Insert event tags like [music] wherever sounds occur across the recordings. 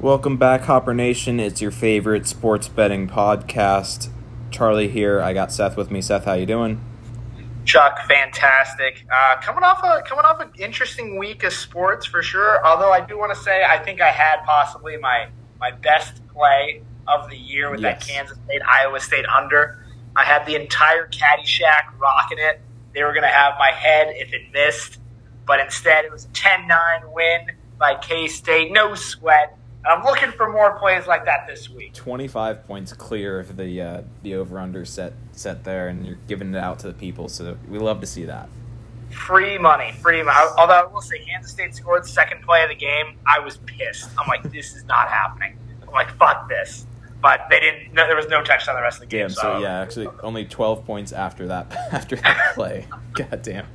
Welcome back, Hopper Nation. It's your favorite sports betting podcast. Charlie here. I got Seth with me. Seth, how you doing? Chuck, fantastic. Uh, coming off a coming off an interesting week of sports for sure. Although I do want to say I think I had possibly my my best play of the year with Yes. that Kansas State Iowa State under. I had the entire Caddyshack rocking it. They were going to have my head if it missed, but instead it was a 10-9 win by K State. No sweat. I'm looking for more plays like that this week. 25 points clear of the uh, the over under set set there, and you're giving it out to the people. So we love to see that. Free money, free money. Although I will say, Kansas State scored the second play of the game. I was pissed. I'm like, this is not happening. I'm like, fuck this. But they didn't. No, there was no touchdown the rest of the game. Damn. So yeah, actually, only 12 points after that [laughs] after that [laughs] play. God damn.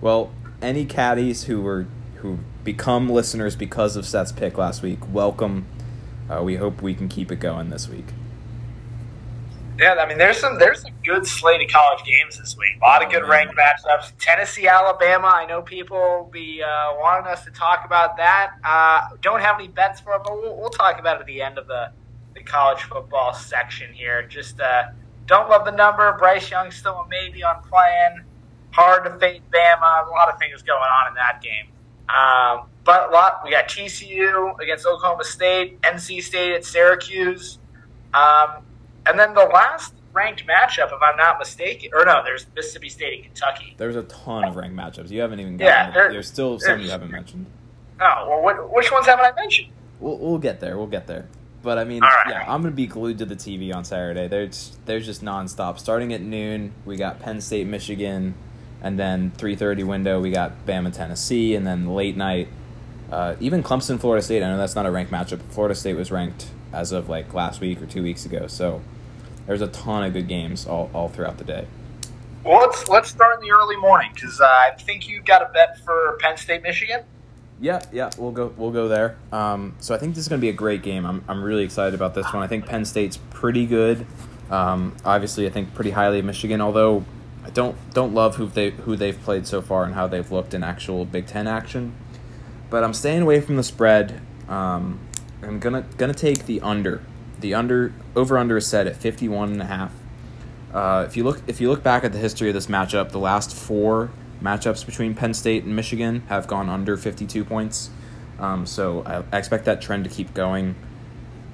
Well, any caddies who were who become listeners because of Seth's pick last week, welcome. Uh, we hope we can keep it going this week. Yeah, I mean, there's some there's a good slate of college games this week. A lot of good ranked matchups. Tennessee, Alabama. I know people will be uh, wanting us to talk about that. Uh, don't have any bets for it, but we'll, we'll talk about it at the end of the the college football section here. Just uh, don't love the number. Bryce Young still a maybe on playing. Hard to fade Bama. A lot of things going on in that game. Um, but a lot. We got TCU against Oklahoma State, NC State at Syracuse. Um, and then the last ranked matchup, if I'm not mistaken, or no, there's Mississippi State and Kentucky. There's a ton of ranked matchups. You haven't even Yeah, there- there's still some you haven't mentioned. Oh, well, what, which ones haven't I mentioned? We'll, we'll get there. We'll get there. But I mean, right. yeah, I'm gonna be glued to the TV on Saturday. There's there's just nonstop. Starting at noon, we got Penn State, Michigan, and then 3:30 window we got Bama, Tennessee, and then late night, uh, even Clemson, Florida State. I know that's not a ranked matchup. but Florida State was ranked as of like last week or two weeks ago. So there's a ton of good games all, all throughout the day. Well, let's let's start in the early morning because uh, I think you got a bet for Penn State, Michigan. Yeah, yeah, we'll go we'll go there. Um, so I think this is going to be a great game. I'm I'm really excited about this one. I think Penn State's pretty good. Um, obviously, I think pretty highly of Michigan. Although I don't don't love who they who they've played so far and how they've looked in actual Big Ten action. But I'm staying away from the spread. Um, I'm gonna gonna take the under. The under over under is set at 51 and a half. Uh, if you look if you look back at the history of this matchup, the last four matchups between Penn State and Michigan have gone under 52 points. Um, so I, I expect that trend to keep going.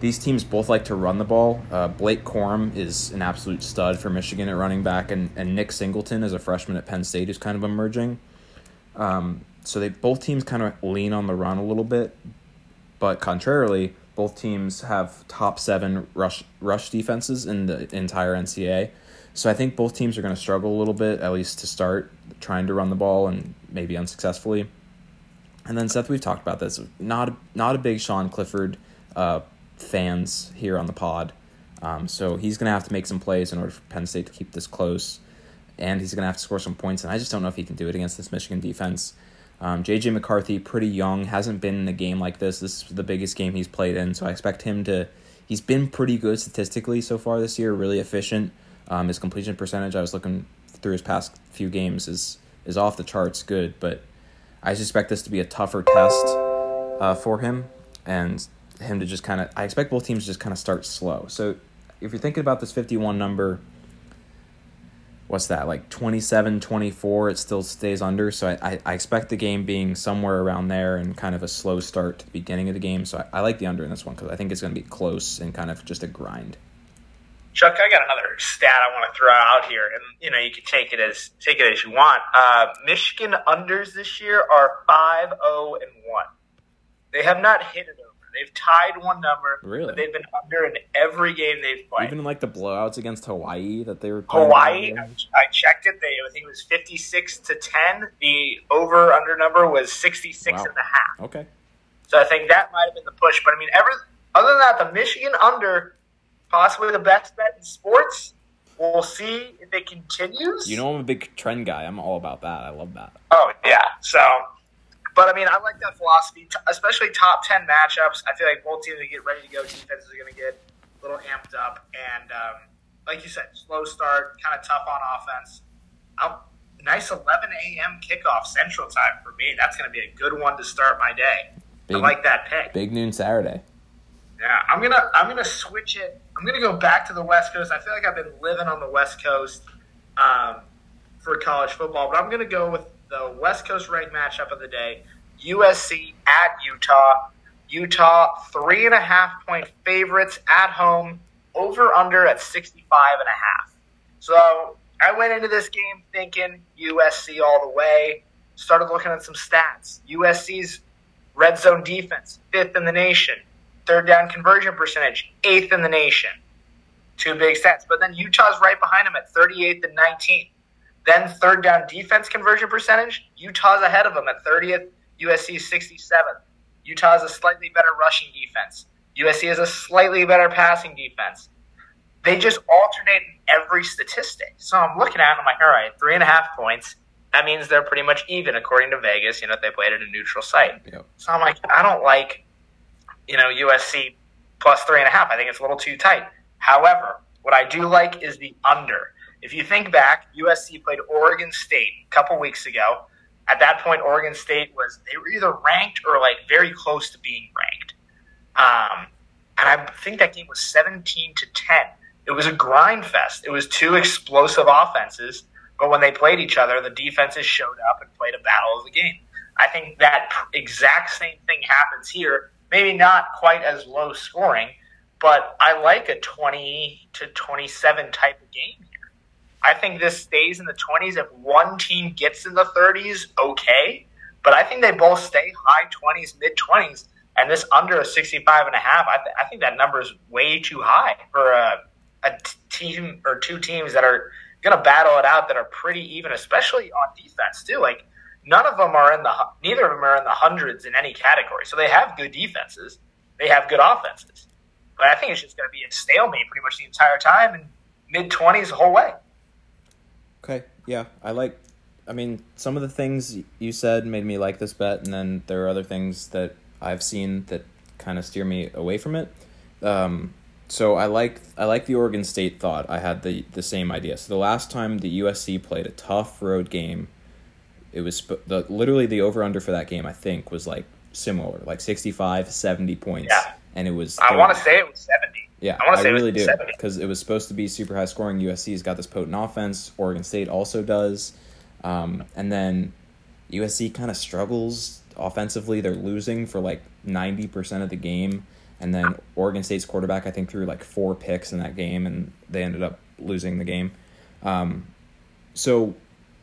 These teams both like to run the ball. Uh, Blake Corum is an absolute stud for Michigan at running back, and, and Nick Singleton is a freshman at Penn State who's kind of emerging. Um, so they both teams kind of lean on the run a little bit, but contrarily, both teams have top seven rush rush defenses in the entire NCAA. So I think both teams are going to struggle a little bit, at least to start trying to run the ball and maybe unsuccessfully. And then Seth, we've talked about this. Not not a big Sean Clifford uh, fans here on the pod, um, so he's going to have to make some plays in order for Penn State to keep this close, and he's going to have to score some points. And I just don't know if he can do it against this Michigan defense. Um, JJ McCarthy, pretty young, hasn't been in a game like this. This is the biggest game he's played in, so I expect him to. He's been pretty good statistically so far this year, really efficient. Um, his completion percentage, I was looking through his past few games, is is off the charts good, but I suspect this to be a tougher test uh, for him and him to just kind of. I expect both teams to just kind of start slow. So if you're thinking about this 51 number, what's that, like 27 24, it still stays under. So I, I, I expect the game being somewhere around there and kind of a slow start to the beginning of the game. So I, I like the under in this one because I think it's going to be close and kind of just a grind. Chuck, I got another stat I want to throw out here, and you know you can take it as take it as you want. Uh, Michigan unders this year are five zero and one. They have not hit it. They've tied one number, Really? but they've been under in every game they've played. Even like the blowouts against Hawaii that they were playing Hawaii. I, I checked it. They, I think it was fifty six to ten. The over under number was sixty six Wow. and a half. Okay. So I think that might have been the push. But I mean, every other than that, the Michigan under, possibly the best bet in sports. We'll see if it continues. You know I'm a big trend guy. I'm all about that. I love that. Oh yeah. So, but I mean, I like that philosophy, t- especially top ten matchups. I feel like both teams are get ready to go. Defenses are going to get a little amped up, and um, like you said, slow start, kind of tough on offense. Um, nice 11 a.m. kickoff Central Time for me. That's going to be a good one to start my day. Big, I like that pick. Big noon Saturday. Yeah, I'm gonna I'm gonna switch it. I'm gonna go back to the West Coast. I feel like I've been living on the West Coast um, for college football, but I'm gonna go with the West Coast ranked matchup of the day: USC at Utah. Utah three and a half point favorites at home. Over under at 65 and a half. So I went into this game thinking USC all the way. Started looking at some stats. USC's red zone defense, fifth in the nation. Third down conversion percentage, eighth in the nation. Two big stats. But then Utah's right behind them at 38th and 19th. Then third down defense conversion percentage, Utah's ahead of them at 30th, USC 67th. Utah's a slightly better rushing defense. USC has a slightly better passing defense. They just alternate in every statistic. So I'm looking at it, I'm like, all right, three and a half points. That means they're pretty much even according to Vegas, you know, they played at a neutral site. Yep. So I'm like, I don't like, you know, USC plus three and a half. I think it's a little too tight. However, what I do like is the under. If you think back, USC played Oregon State a couple weeks ago. At that point, Oregon State was they were either ranked or like very close to being ranked. Um, and I think that game was 17 to 10. It was a grind fest. It was two explosive offenses, but when they played each other, the defenses showed up and played a battle of the game. I think that exact same thing happens here. Maybe not quite as low scoring, but I like a 20 to 27 type of game. I think this stays in the 20s. If one team gets in the 30s, okay. But I think they both stay high 20s, mid 20s. And this under a 65 and a half, I, th- I think that number is way too high for a, team or two teams that are going to battle it out that are pretty even, especially on defense, too. Like, none of them are in the, neither of them are in the hundreds in any category. So they have good defenses, they have good offenses. But I think it's just going to be a stalemate pretty much the entire time and mid 20s the whole way. Yeah, I like. I mean, some of the things you said made me like this bet, and then there are other things that I've seen that kind of steer me away from it. Um, so I like I like the Oregon State thought. I had the the same idea. So the last time the USC played a tough road game, it was sp- the literally the over under for that game I think was like similar, like 65, 70 points. Yeah. And it was I want to say it was 70. Yeah, I I, say it was really do because it was supposed to be super high scoring. USC's got this potent offense. Oregon State also does, um, and then USC kind of struggles offensively. They're losing for like ninety percent of the game, and then Oregon State's quarterback I think threw like four picks in that game, and they ended up losing the game. Um, so,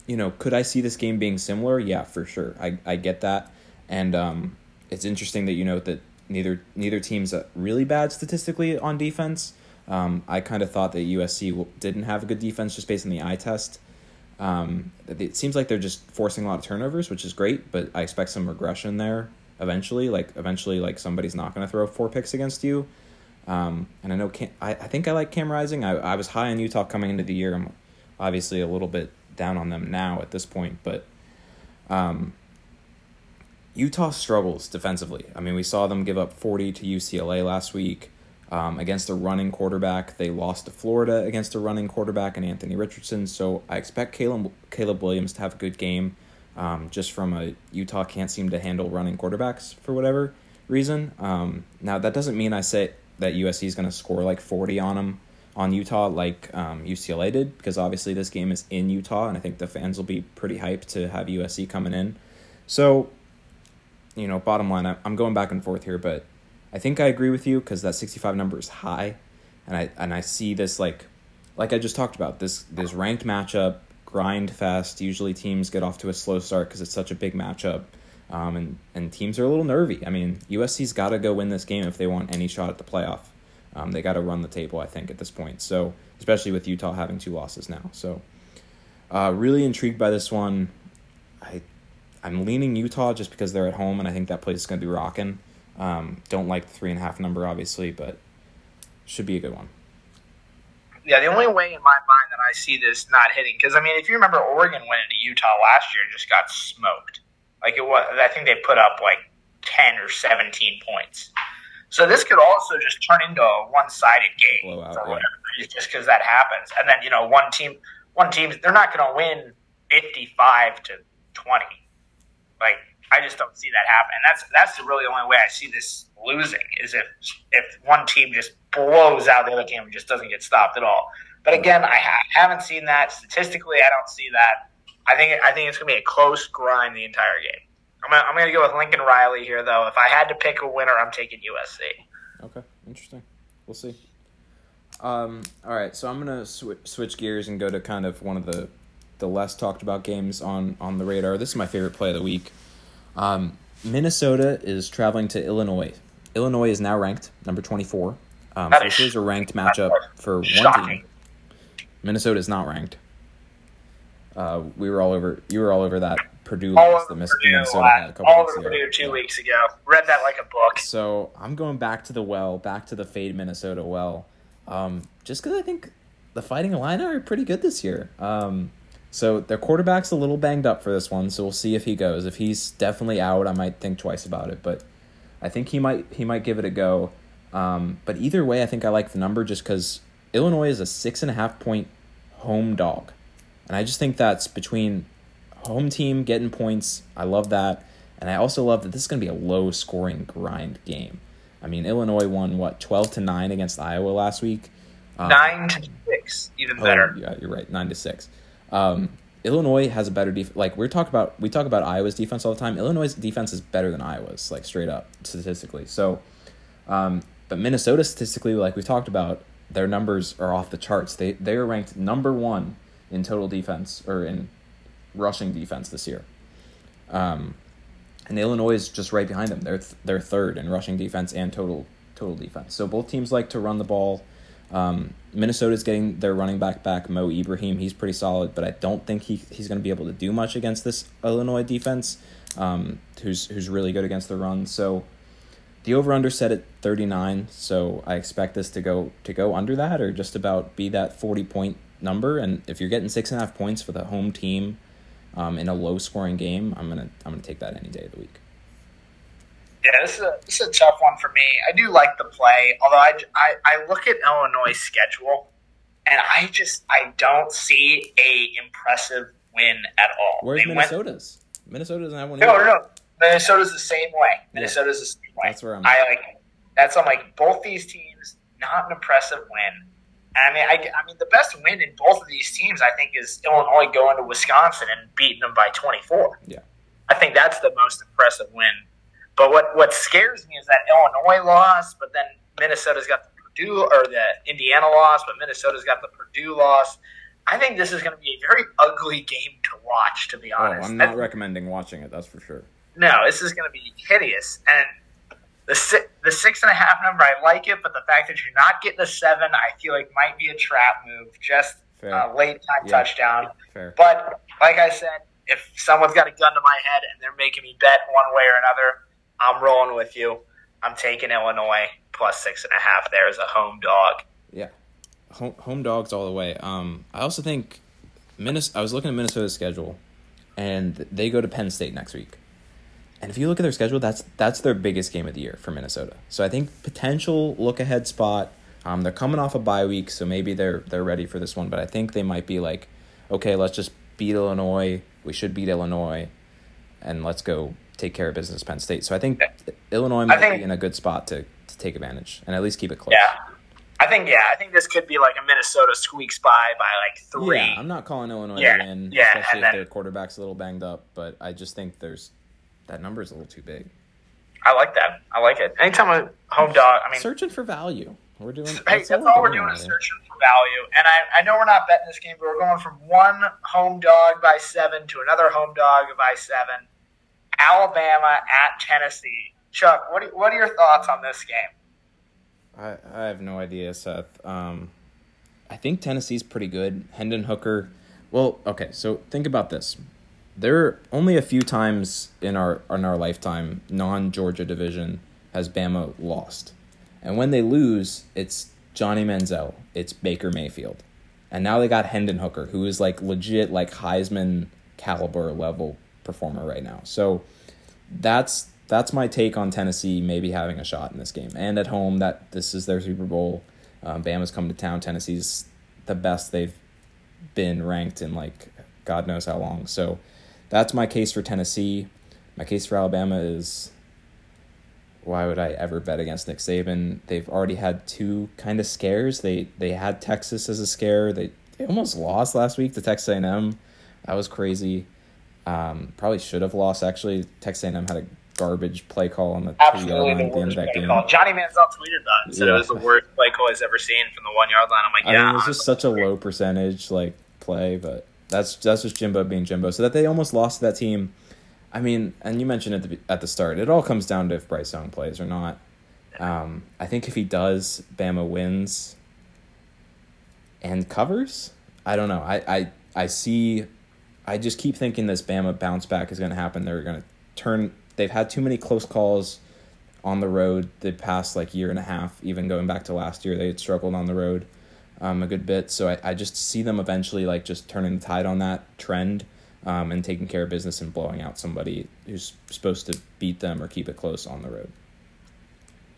you know, could I see this game being similar? Yeah, for sure. I I get that, and um, it's interesting that you note that neither neither team's uh, really bad statistically on defense. Um, I kind of thought that USC didn't have a good defense just based on the eye test. Um, it seems like they're just forcing a lot of turnovers, which is great, but I expect some regression there eventually. Like eventually, like somebody's not going to throw four picks against you. Um, and I know Cam, I, I think I like Cam Rising. I, I was high on Utah coming into the year. I'm obviously a little bit down on them now at this point, but um, Utah struggles defensively. I mean, we saw them give up 40 to UCLA last week um, against a running quarterback. They lost to Florida against a running quarterback and Anthony Richardson. So I expect Caleb, Caleb Williams to have a good game um, just from a Utah can't seem to handle running quarterbacks for whatever reason. Um, now, that doesn't mean I say that USC is going to score like 40 on them on Utah like um, UCLA did because obviously this game is in Utah and I think the fans will be pretty hyped to have USC coming in. So you know, bottom line, I'm going back and forth here, but I think I agree with you because that 65 number is high, and I and I see this like, like I just talked about this this ranked matchup grind fest. Usually teams get off to a slow start because it's such a big matchup, um, and and teams are a little nervy. I mean, USC's got to go win this game if they want any shot at the playoff. Um, they got to run the table, I think, at this point. So especially with Utah having two losses now, so uh, really intrigued by this one. I I'm leaning Utah just because they're at home, and I think that place is going to be rocking. Um, don't like the three and a half number, obviously, but should be a good one. Yeah, the only way in my mind that I see this not hitting, because I mean, if you remember, Oregon went into Utah last year and just got smoked. Like it was, I think they put up like ten or seventeen points. So this could also just turn into a one-sided game Blowout, for whatever reason, just because that happens. And then you know, one team, one team, they're not going to win fifty-five to twenty. Like I just don't see that happen. And that's that's the really only way I see this losing is if if one team just blows out the other team and just doesn't get stopped at all. But again, I ha- haven't seen that statistically. I don't see that. I think I think it's to be a close grind the entire game. I'm gonna, I'm to go with Lincoln Riley here, though. If I had to pick a winner, I'm taking USC. Okay, interesting. We'll see. Um, all right, so I'm gonna sw- switch gears and go to kind of one of the the less talked about games on on the radar. This is my favorite play of the week. Um, Minnesota is traveling to Illinois. Illinois is now ranked number 24. Um, so this is a ranked matchup for one team. Minnesota is not ranked. Uh, we were all over. You were all over that Purdue all loss that Purdue, Minnesota had a couple all weeks over ago. Purdue two Yeah. weeks ago. Read that like a book. So I'm going back to the well, back to the fade Minnesota well, um, just because I think the Fighting Illini are pretty good this year. Um, so their quarterback's a little banged up for this one, so we'll see if he goes. If he's definitely out, I might think twice about it, but I think he might he might give it a go. Um, but either way, I think I like the number just because Illinois is a six and a half point home dog, and I just think that's between home team getting points. I love that, and I also love that this is going to be a low scoring grind game. I mean, Illinois won what twelve to nine against Iowa last week. Um, Nine to six, even Oh, better. yeah, you're right. Nine to six. Um, Illinois has a better defense. Like we're talking about, we talk about Iowa's defense all the time. Illinois' defense is better than Iowa's, like straight up statistically. So, um, but Minnesota statistically, like we talked about, their numbers are off the charts. They they are ranked number one in total defense or in rushing defense this year. Um, and Illinois is just right behind them. They're th- they're third in rushing defense and total total defense. So both teams like to run the ball. Um, Minnesota's getting their running back back, Mo Ibrahim. He's pretty solid, but I don't think he, he's going to be able to do much against this Illinois defense, um, who's who's really good against the run. So the over under set at thirty nine. So I expect this to go to go under that or just about be that forty point number. And if you're getting six and a half points for the home team um, in a low scoring game, I'm gonna I'm gonna take that any day of the week. Yeah, this is a this is a tough one for me. I do like the play, although I, I, I look at Illinois' schedule, and I just I don't see a impressive win at all. Where's They went- Minnesota's? Minnesota doesn't have one. no, no, no. Minnesota's the same way. Minnesota's the same way. That's where I'm- I like. That's I'm like both these teams. Not an impressive win. I mean, I, I mean, the best win in both of these teams, I think, is Illinois going to Wisconsin and beating them by 24. Yeah. I think that's the most impressive win. But what, what scares me is that Illinois lost, but then Minnesota's got the Purdue or the Indiana loss, but Minnesota's got the Purdue loss. I think this is going to be a very ugly game to watch, to be Oh, honest. I'm not recommending watching it. That's for sure. no, this is going to be hideous. And the si- the six and a half number, I like it, but the fact that you're not getting a seven, I feel like might be a trap move. Just uh, late time Yeah. touchdown. Fair. But like I said, if someone's got a gun to my head and they're making me bet one way or another, I'm rolling with you. I'm taking Illinois plus six and a half there as a home dog. Yeah, home, home dogs all the way. Um, I also think Minnesota. I was looking at Minnesota's schedule, and they go to Penn State next week. And if you look at their schedule, that's that's their biggest game of the year for Minnesota. So I think potential look ahead spot. Um, they're coming off a bye week, so maybe they're they're ready for this one. But I think they might be like, okay, let's just beat Illinois. We should beat Illinois, and let's go take care of business Penn State. So I think Illinois might think- be in a good spot to to take advantage and at least keep it close. Yeah. I think yeah, I think this could be like a Minnesota squeaks by by like three. Yeah, I'm not calling Illinois Yeah, to win, yeah, especially if then- their quarterback's a little banged up. But I just think there's that number is a little too big. I like that. I like it. Anytime a home dog, I mean, Searching for value. We're doing. hey, that's all we're doing is searching for value. And I, I know we're not betting this game, but we're going from one home dog by seven to another home dog by seven. Alabama at Tennessee. Chuck, what are, what are your thoughts on this game? I, I have no idea, Seth. Um, I think Tennessee's pretty good. Hendon Hooker. Well, okay, so think about this. There are only a few times in our in our lifetime non Georgia division has Bama lost, and when they lose, it's Johnny Manziel, it's Baker Mayfield, and now they got Hendon Hooker, who is like legit like Heisman caliber level performer right now. So that's that's my take on Tennessee maybe having a shot in this game and at home that this is their Super Bowl. Um, Bama's come to town. Tennessee's the best they've been ranked in like God knows how long. So that's my case for Tennessee. my case for Alabama is why would I ever bet against Nick Saban? They've already had two kind of scares. They they had Texas as a scare. They they almost lost last week to Texas A&M. That was crazy. Um, probably should have lost actually. Texas A&M had a garbage play call on the two yard line at the end of that game. Call. Johnny Manziel tweeted that. Said yeah. it was the worst play call he's ever seen from the one yard line. I'm like, yeah. I mean, it was just such a low percentage like play, but that's that's just Jimbo being Jimbo. So that they almost lost to that team. I mean, and you mentioned at the at the start, it all comes down to if Bryce Young plays or not. Um, I think if he does, Bama wins and covers. I don't know. I, I I see. I just keep thinking this Bama bounce back is going to happen. They're going to turn. They've had too many close calls on the road the past like year and a half. Even going back to last year, they had struggled on the road um, a good bit. So I, I just see them eventually like just turning the tide on that trend um, and taking care of business and blowing out somebody who's supposed to beat them or keep it close on the road.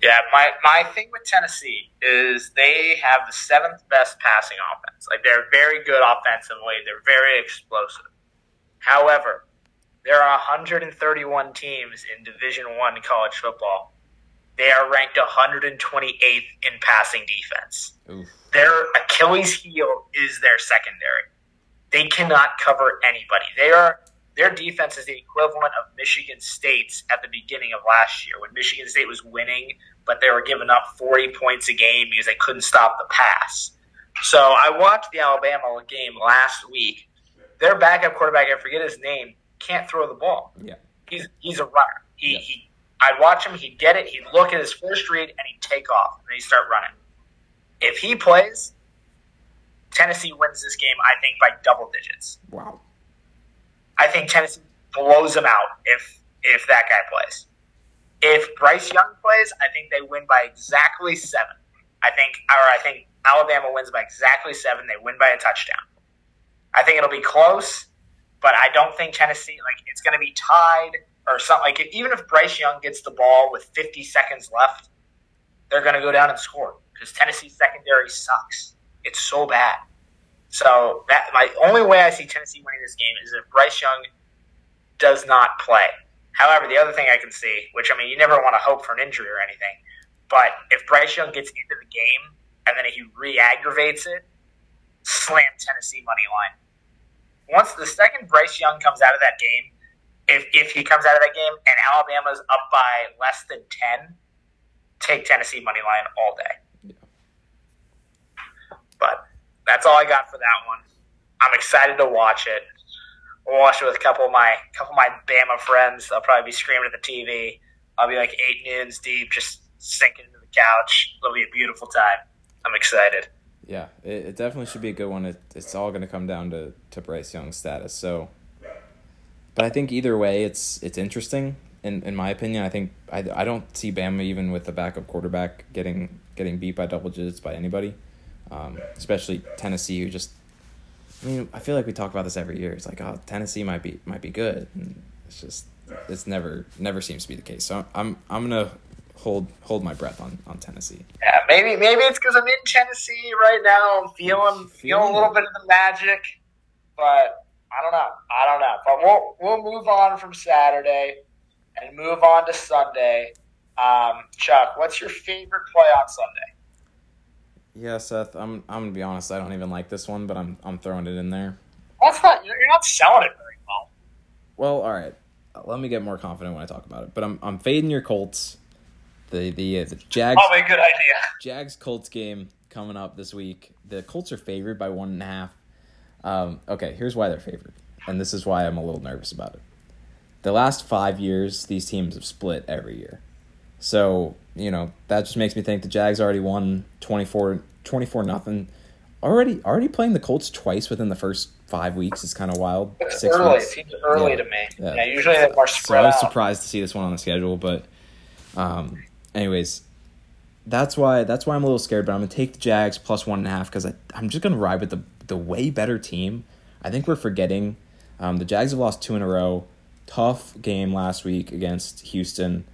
Yeah, my, my thing with Tennessee is they have the seventh best passing offense. Like they're very good offensively. They're very explosive. However, there are 131 teams in Division One college football. They are ranked 128th in passing defense. Oof. Their Achilles heel is their secondary. They cannot cover anybody. They are their defense is the equivalent of Michigan State's at the beginning of last year when Michigan State was winning, but they were giving up 40 points a game because they couldn't stop the pass. So I watched the Alabama game last week. Their backup quarterback, I forget his name, can't throw the ball. Yeah. He's he's a runner. He, yeah. he I'd watch him, he'd get it, he'd look at his first read, and he'd take off, and he'd start running. If he plays, Tennessee wins this game, I think, by double digits. Wow. I think Tennessee blows them out if if that guy plays. If Bryce Young plays, I think they win by exactly seven. I think, or I think Alabama wins by exactly seven. They win by a touchdown. I think it'll be close, but I don't think Tennessee like it's going to be tied or something. Like even if Bryce Young gets the ball with 50 seconds left, they're going to go down and score because Tennessee's secondary sucks. It's so bad. So that my only way I see Tennessee winning this game is if Bryce Young does not play. However, the other thing I can see, which I mean, you never want to hope for an injury or anything, but if Bryce Young gets into the game and then he re-aggravates it, slam Tennessee money line. Once the second Bryce Young comes out of that game, if if he comes out of that game and Alabama's up by less than ten, take Tennessee money line all day. Yeah. But that's all I got for that one. I'm excited to watch it. We'll watch it with a couple of my couple of my Bama friends. I'll probably be screaming at the TV. I'll be like eight noons deep, just sinking into the couch. It'll be a beautiful time. I'm excited. Yeah, it, it definitely should be a good one. It, it's all going to come down to, to Bryce Young's status. So, but I think either way, it's it's interesting. In in my opinion, I think I, I don't see Bama even with the backup quarterback getting getting beat by double digits by anybody um, especially Tennessee, who just. I mean, I feel like we talk about this every year. It's like, oh, Tennessee might be might be good. And it's just, it's never never seems to be the case. So I'm I'm gonna hold hold my breath on, on Tennessee. Yeah, maybe maybe it's because I'm in Tennessee right now. I'm feeling feeling a little bit of the magic, but I don't know. I don't know. But we'll we'll move on from Saturday and move on to Sunday. Um, Chuck, what's your favorite play on Sunday? Yeah, Seth. I'm I'm gonna be honest. I don't even like this one, but I'm I'm throwing it in there. That's not. You're not selling it very well. Well, all right. Let me get more confident when I talk about it. But I'm I'm fading your Colts. The the uh, the Jags. Probably a good idea. [laughs] Jags Colts game coming up this week. The Colts are favored by one and a half. Um, okay, here's why they're favored, and this is why I'm a little nervous about it. The last five years, these teams have split every year. So, you know, that just makes me think the Jags already won 24 24 nothing. Already already playing the Colts twice within the first five weeks is kind of wild. It's Six early. Weeks. It seems early yeah. to me. Yeah. yeah usually they're more spread So I was out. surprised to see this one on the schedule, but um, anyways, that's why that's why I'm a little scared. But I'm gonna take the Jags plus one and a half because I'm just gonna ride with the the way better team. I think we're forgetting um, the Jags have lost two in a row. Tough game last week against Houston.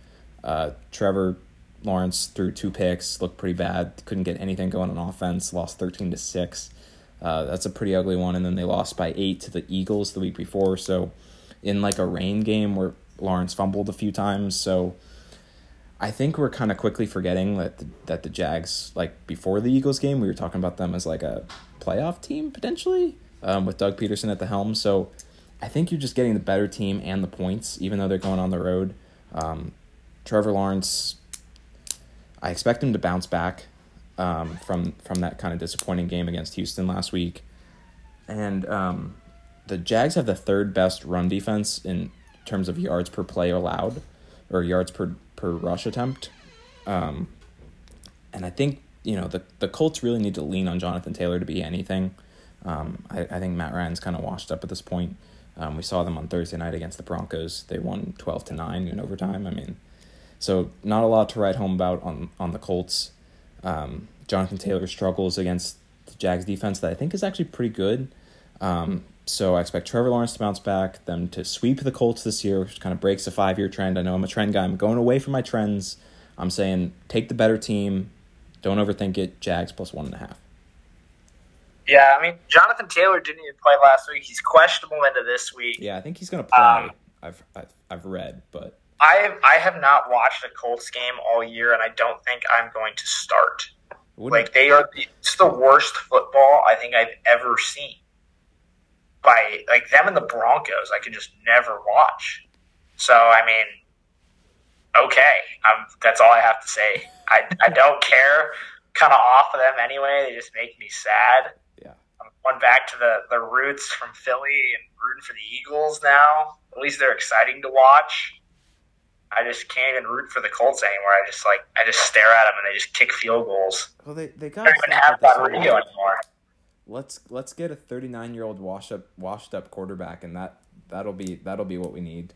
Uh, Trevor Lawrence threw two picks, looked pretty bad. Couldn't get anything going on offense. Lost thirteen to six. Uh, that's a pretty ugly one. And then they lost by eight to the Eagles the week before. So, in like a rain game where Lawrence fumbled a few times, so I think we're kind of quickly forgetting that the, that the Jags, like before the Eagles game, we were talking about them as like a playoff team potentially um, with Doug Pederson at the helm. So I think you're just getting the better team and the points, even though they're going on the road. Um, Trevor Lawrence, I expect him to bounce back um, from from that kind of disappointing game against Houston last week, and um, the Jags have the third best run defense in terms of yards per play allowed, or yards per per rush attempt. Um, and I think you know the the Colts really need to lean on Jonathan Taylor to be anything. Um, I, I think Matt Ryan's kind of washed up at this point. Um, we saw them on Thursday night against the Broncos. They won twelve to nine in overtime. I mean, so not a lot to write home about on on the Colts. Um, Jonathan Taylor struggles against the Jags defense that I think is actually pretty good. Um, so I expect Trevor Lawrence to bounce back, them to sweep the Colts this year, which kind of breaks a five year trend. I know I'm a trend guy. I'm going away from my trends. I'm saying take the better team. Don't overthink it. Jags plus one and a half. Yeah, I mean Jonathan Taylor didn't even play last week. He's questionable into this week. Yeah, I think he's going to play. Um, I've, I've I've read, but I have I have not watched a Colts game all year, and I don't think I'm going to start. Wouldn't like they are, it's the worst football I think I've ever seen. By like them and the Broncos, I could just never watch. So I mean, okay, I'm, that's all I have to say. I I [laughs] don't care. Kind of off of them anyway. They just make me sad. Yeah, I'm going back to the the roots from Philly and rooting for the Eagles now. At least they're exciting to watch. I just can't even root for the Colts anymore. I just like I just stare at them and they just kick field goals. Well, they they got. I don't even have Rodrigo anymore. Let's let's get a 39 year old washed up washed up quarterback, and that that'll be that'll be what we need.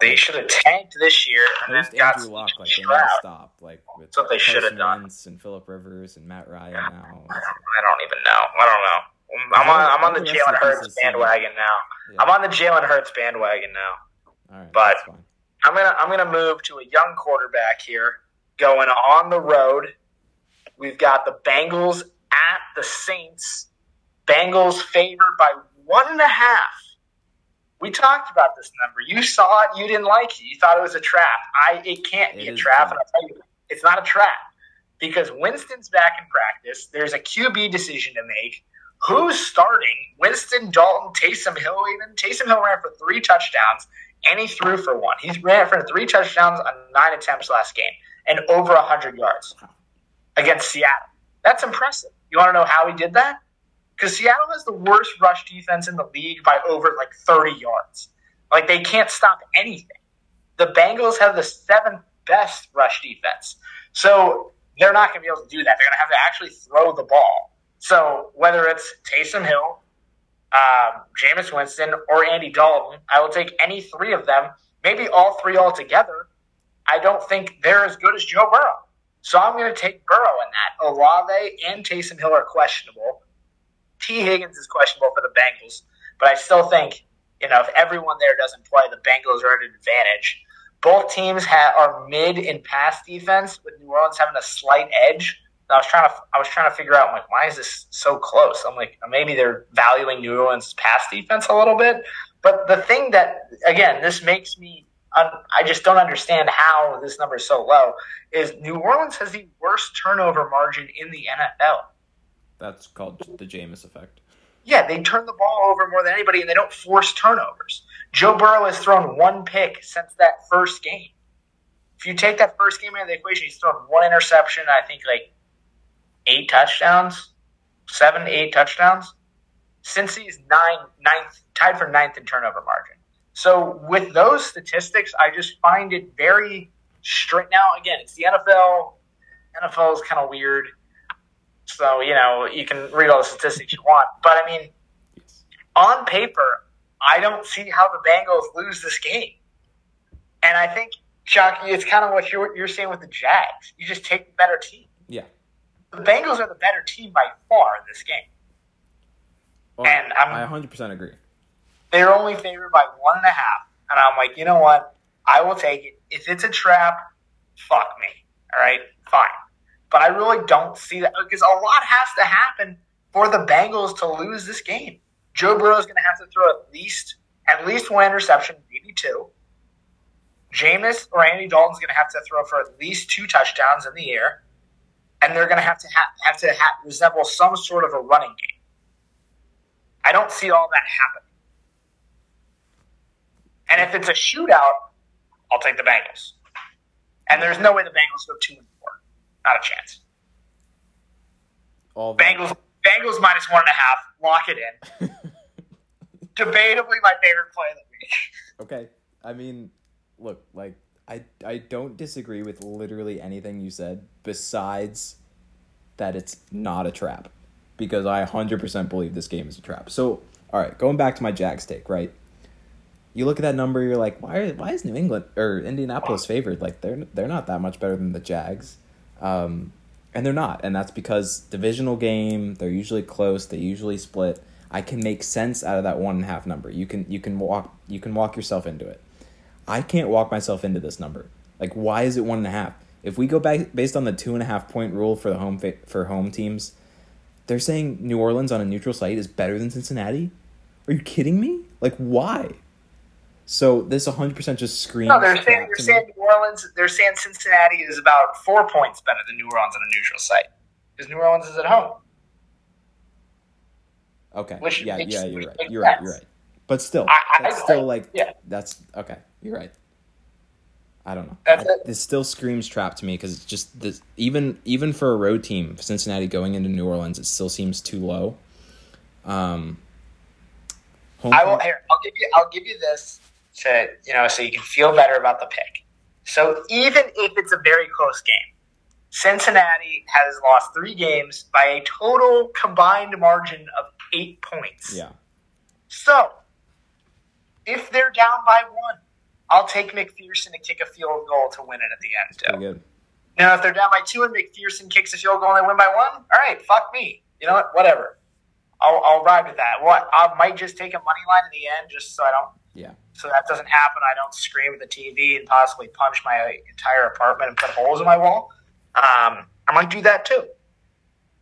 They should have tanked this year and got Andrew Luck, like they never stop. Like with That's what they should have done. And Philip Rivers and Matt Ryan yeah. now. I don't even know. I don't know. I'm on I'm on the Jalen Hurts bandwagon now. Yeah. I'm on the Jalen Hurts bandwagon now. All right, but I'm gonna I'm gonna move to a young quarterback here, going on the road. We've got the Bengals at the Saints. Bengals favored by one and a half. We talked about this number. You saw it. You didn't like it. You thought it was a trap. I. It can't be a trap. And I'll tell you, it's not a trap because Winston's back in practice. There's a QB decision to make. Who's starting? Winston, Dalton, Taysom Hill. Even Taysom Hill ran for three touchdowns and he threw for one. He ran for three touchdowns on nine attempts last game and over 100 yards against Seattle. That's impressive. You want to know how he did that? Because Seattle has the worst rush defense in the league by over like 30 yards. Like they can't stop anything. The Bengals have the seventh best rush defense. So they're not going to be able to do that. They're going to have to actually throw the ball. So whether it's Taysom Hill, um, Jameis Winston or Andy Dalton. I will take any three of them, maybe all three all together. I don't think they're as good as Joe Burrow. So I'm going to take Burrow in that. Olave and Taysom Hill are questionable. Tee Higgins is questionable for the Bengals, but I still think, you know, if everyone there doesn't play, the Bengals are at an advantage. Both teams are mid in pass defense, with New Orleans having a slight edge. I was trying to I was trying to figure out like why is this so close? I'm like maybe they're valuing New Orleans pass defense a little bit, but the thing that again this makes me I just don't understand how this number is so low. Is New Orleans has the worst turnover margin in the NFL. That's called the Jameis effect. Yeah, they turn the ball over more than anybody, and they don't force turnovers. Joe Burrow has thrown one pick since that first game. If you take that first game out of the equation, he's thrown one interception. I think like eight touchdowns, seven, eight touchdowns. Since he's nine, ninth, tied for ninth in turnover margin. So with those statistics, I just find it very straight. Now, again, it's the NFL. NFL is kind of weird. So, you know, you can read all the statistics you want. But, I mean, on paper, I don't see how the Bengals lose this game. And I think, Shockey, it's kind of what you're, you're saying with the Jags. You just take the better team. Yeah the Bengals are the better team by far in this game. Well, and I'm, I 100% agree. They're only favored by one and a half. And I'm like, you know what? I will take it. If it's a trap, fuck me. All right, fine. But I really don't see that because a lot has to happen for the Bengals to lose this game. Joe Burrow is going to have to throw at least at least one interception, maybe two. Jameis or Andy Dalton's going to have to throw for at least two touchdowns in the air, and they're going to have to ha- have to ha- resemble some sort of a running game. I don't see all that happening. And if it's a shootout, I'll take the Bengals. And there's no way the Bengals go two and. Not a chance. All Bengals Bengals minus one and a half. Lock it in. [laughs] Debatably my favorite play of the week. Okay. I mean, look, like I I don't disagree with literally anything you said besides that it's not a trap because I 100% believe this game is a trap. So, all right, going back to my Jags take, right? You look at that number, you're like, why why is New England or Indianapolis favored? Like they're they're not that much better than the Jags. Um and they're not, and that's because divisional game, they're usually close, they usually split. I can make sense out of that one and a half number. You can you can walk you can walk yourself into it. I can't walk myself into this number. Like, why is it one and a half? If we go back based on the two and a half point rule for the home fa- for home teams, they're saying New Orleans on a neutral site is better than Cincinnati. Are you kidding me? Like, why? So this 100% just screams. No, they're saying they're saying New Orleans. They're saying Cincinnati is about four points better than New Orleans on a neutral site because New Orleans is at home. Okay. Which yeah, makes- yeah, you're right. You're right. You're right. But still, I- I- that's still I- like yeah. that's okay. You're right. I don't know. That's I- it. This still screams trap to me because it's just this even even for a road team, Cincinnati going into New Orleans, it still seems too low. Um, I will. Here, I'll give you. I'll give you this to you know, so you can feel better about the pick. So even if it's a very close game, Cincinnati has lost three games by a total combined margin of eight points. Yeah. So if they're down by one, I'll take McPherson to kick a field goal to win it at the end. Too. good. Now, if they're down by two and McPherson kicks a field goal and they win by one, all right, fuck me. You know what? Whatever. I'll, I'll ride with that. What I might just take a money line in the end, just so I don't, Yeah. so that doesn't happen. I don't scream at the TV and possibly punch my entire apartment and put holes in my wall. Um, I might do that too.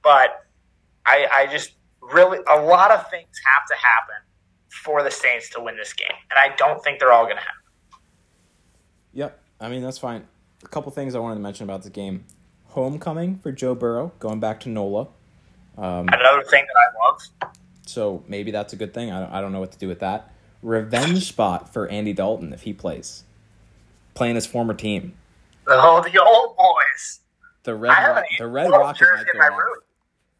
But I, I just really, a lot of things have to happen for the Saints to win this game, and I don't think they're all going to happen. Yep. I mean that's fine. A couple things I wanted to mention about the game: homecoming for Joe Burrow, going back to NOLA. Um, Another thing that I love. so maybe that's a good thing. I don't, I don't know what to do with that. Revenge spot for Andy Dalton if he plays, playing his former team. The old, the old boys. The red Ro- an the red Dalton rocket might go off.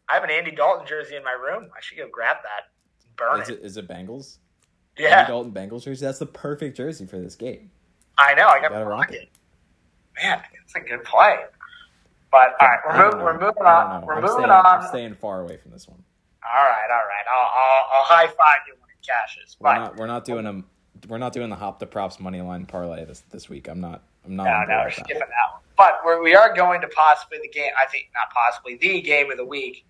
I have an Andy Dalton jersey in my room. I should go grab that. Burn Is it. it is it Bengals? Yeah, Andy Dalton Bengals jersey. That's the perfect jersey for this game. I know. I got Gotta to rock rock it. it. Man, it's a good play. But all right, we're, don't mov- know. we're moving on. We're I'm moving staying, on. I'm staying far away from this one. All right, all right. I'll, I'll, I'll high five you cashes. We're But not we're not doing them. we're not doing the hop the props money line parlay this this week. I'm not I'm not no, no, we're that. skipping that one. But we're, we are going to possibly the game. I think not possibly the game of the week.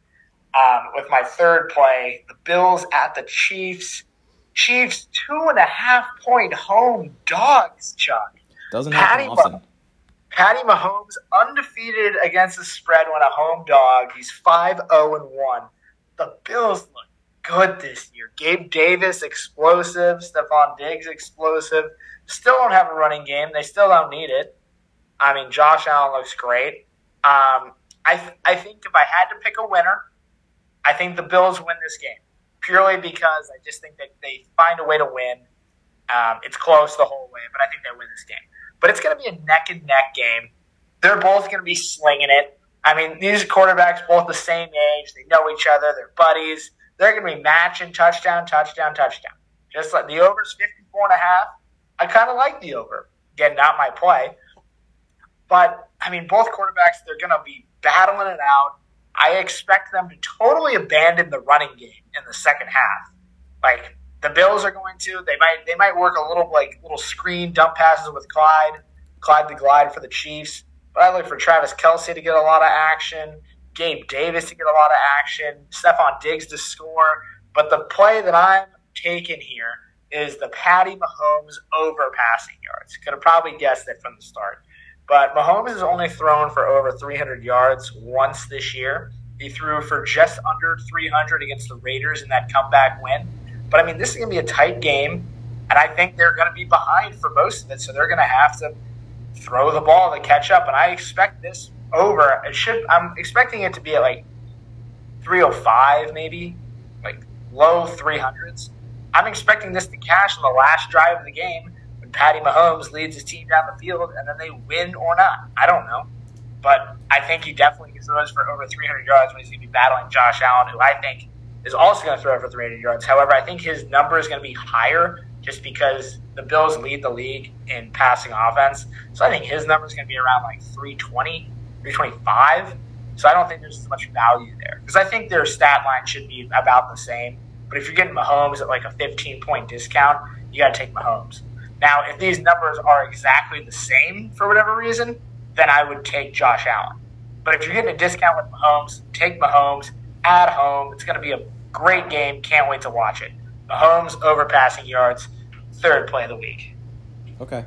Um, with my third play, the Bills at the Chiefs. Chiefs two and a half point home dogs, Chuck. Doesn't Patty happen often. Patty Mahomes undefeated against the spread when a home dog. He's 5 0 and 1. The Bills look good this year. Gabe Davis explosive, Stefon Diggs explosive. Still don't have a running game. They still don't need it. I mean, Josh Allen looks great. Um, I I think if I had to pick a winner, I think the Bills win this game purely because I just think that they find a way to win. Um, it's close the whole way, but I think they win this game. But it's going to be a neck and neck game. They're both going to be slinging it. I mean, these quarterbacks both the same age. They know each other. They're buddies. They're going to be matching touchdown, touchdown, touchdown. Just like the over's 54 and a half. I kind of like the over. Again, not my play. But, I mean, both quarterbacks, they're going to be battling it out. I expect them to totally abandon the running game in the second half. Like, the Bills are going to. They might they might work a little like little screen dump passes with Clyde, Clyde the Glide for the Chiefs. But I look for Travis Kelce to get a lot of action, Gabe Davis to get a lot of action, Stefon Diggs to score. But the play that I'm taking here is the Patty Mahomes over passing yards. Could have probably guessed it from the start. But Mahomes has only thrown for over 300 yards once this year. He threw for just under 300 against the Raiders in that comeback win. But I mean, this is going to be a tight game. and I think they're going to be behind for most of it, so they're going to have to throw the ball to catch up. And I expect this over. It should. I'm expecting it to be at like 305, maybe like low 300s. I'm expecting this to cash on the last drive of the game when Patty Mahomes leads his team down the field, and then they win or not. I don't know, but I think he definitely throws for over 300 yards when he's going to be battling Josh Allen, who I think is also going to throw for 300 yards. However, I think his number is going to be higher just because the Bills lead the league in passing offense. So I think his number is going to be around like 320, 325. So I don't think there's as much value there because I think their stat line should be about the same. But if you're getting Mahomes at like a 15 point discount, you got to take Mahomes. Now, if these numbers are exactly the same for whatever reason, then I would take Josh Allen. But if you're getting a discount with Mahomes, take Mahomes at home. It's going to be a great game. Can't wait to watch it. Mahomes over passing yards, third play of the week. Okay.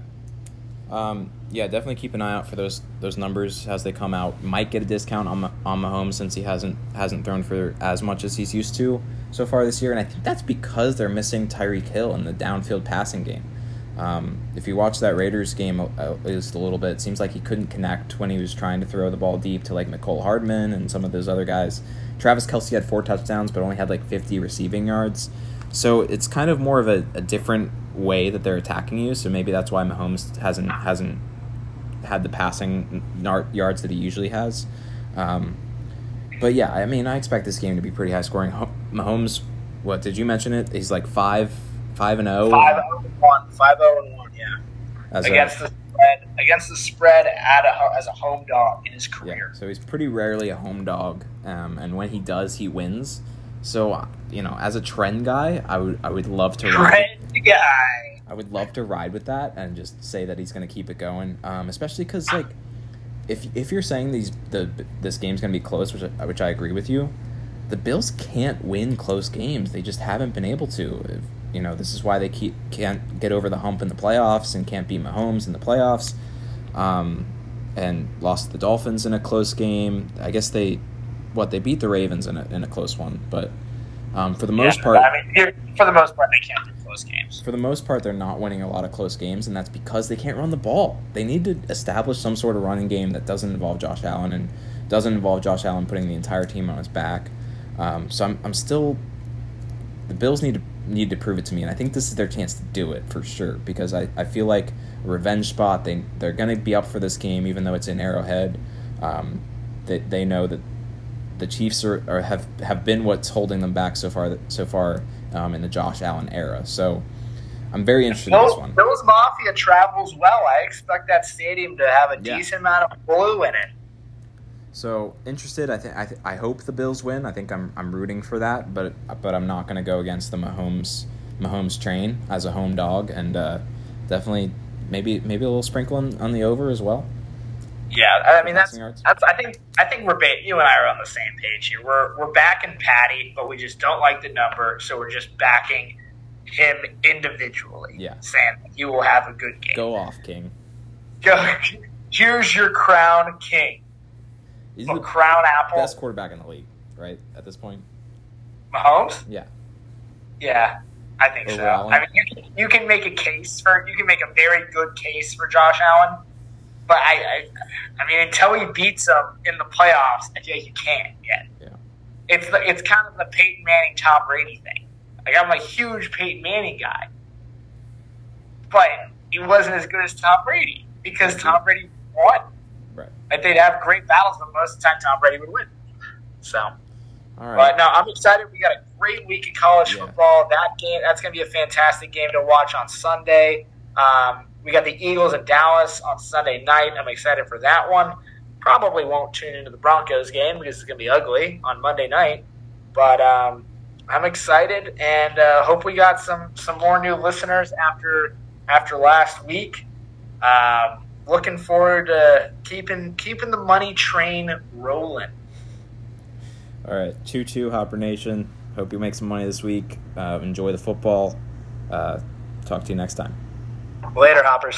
Um, yeah, definitely keep an eye out for those those numbers as they come out. Might get a discount on on Mahomes since he hasn't hasn't thrown for as much as he's used to so far this year, and I think that's because they're missing Tyreek Hill in the downfield passing game. Um, if you watch that Raiders game at least a little bit, it seems like he couldn't connect when he was trying to throw the ball deep to like Mecole Hardman and some of those other guys. Travis Kelce had four touchdowns, but only had like 50 receiving yards. So it's kind of more of a, a different way that they're attacking you. So maybe that's why Mahomes hasn't hasn't had the passing yards that he usually has. Um, but yeah, I mean, I expect this game to be pretty high scoring. Mahomes, what did you mention it? He's like five five and zero. Oh? Five zero and one. Five zero and one. Yeah. As against a, the spread, against the spread at a, as a home dog in his career. Yeah, so he's pretty rarely a home dog, um, and when he does, he wins. So you know, as a trend guy, I would I would love to ride. Trend guy. I would love to ride with that and just say that he's going to keep it going, um, especially because like if if you're saying these the this game's going to be close, which I, which I agree with you, the Bills can't win close games. They just haven't been able to. If, you know, this is why they keep can't get over the hump in the playoffs and can't beat Mahomes in the playoffs. Um, and lost the Dolphins in a close game. I guess they, what they beat the Ravens in a in a close one, but um, for the most yeah, part, I mean, for the most part, they can't win close games. For the most part, they're not winning a lot of close games, and that's because they can't run the ball. They need to establish some sort of running game that doesn't involve Josh Allen and doesn't involve Josh Allen putting the entire team on his back. Um, so I'm I'm still. The Bills need to need to prove it to me, and I think this is their chance to do it for sure. Because I, I feel like a revenge spot. They they're gonna be up for this game, even though it's in Arrowhead. Um, they they know that the Chiefs are, are have have been what's holding them back so far so far um, in the Josh Allen era. So I'm very interested Bills, in this one. Bills Mafia travels well. I expect that stadium to have a yeah. decent amount of blue in it. So interested. I think I, th- I hope the Bills win. I think I'm I'm rooting for that, but but I'm not going to go against the Mahomes Mahomes train as a home dog, and uh, definitely maybe maybe a little sprinkle on, on the over as well. Yeah, I mean that's that's I think I think we're ba- you and I are on the same page here. We're we're backing Patty, but we just don't like the number, so we're just backing him individually. Yeah, saying you will have a good game. Go off, King. Go. Here's your crown, King. He's the crown apple. Best quarterback in the league, right? At this point. Mahomes. Yeah. Yeah, I think so. Allen. I mean, you can, you can make a case for you can make a very good case for Josh Allen, but I, I, I mean, until he beats them in the playoffs, I feel like you can't yet. Yeah. It's the, it's kind of the Peyton Manning Tom Brady thing. Like I'm a huge Peyton Manning guy, but he wasn't as good as Tom Brady because Tom Brady won. Right. Like they'd have great battles, but most of the time Tom Brady would win. So. All right. But no, I'm excited. We got a great week of college yeah. football. That game, that's going to be a fantastic game to watch on Sunday. Um, we got the Eagles in Dallas on Sunday night. I'm excited for that one. Probably won't tune into the Broncos game because it's going to be ugly on Monday night. But um, I'm excited and uh, hope we got some some more new listeners after after last week. Um, looking forward to keeping keeping the money train rolling. All right, choo choo, Hopper Nation. Hope you make some money this week. Uh, enjoy the football. Uh, talk to you next time. Later, Hoppers.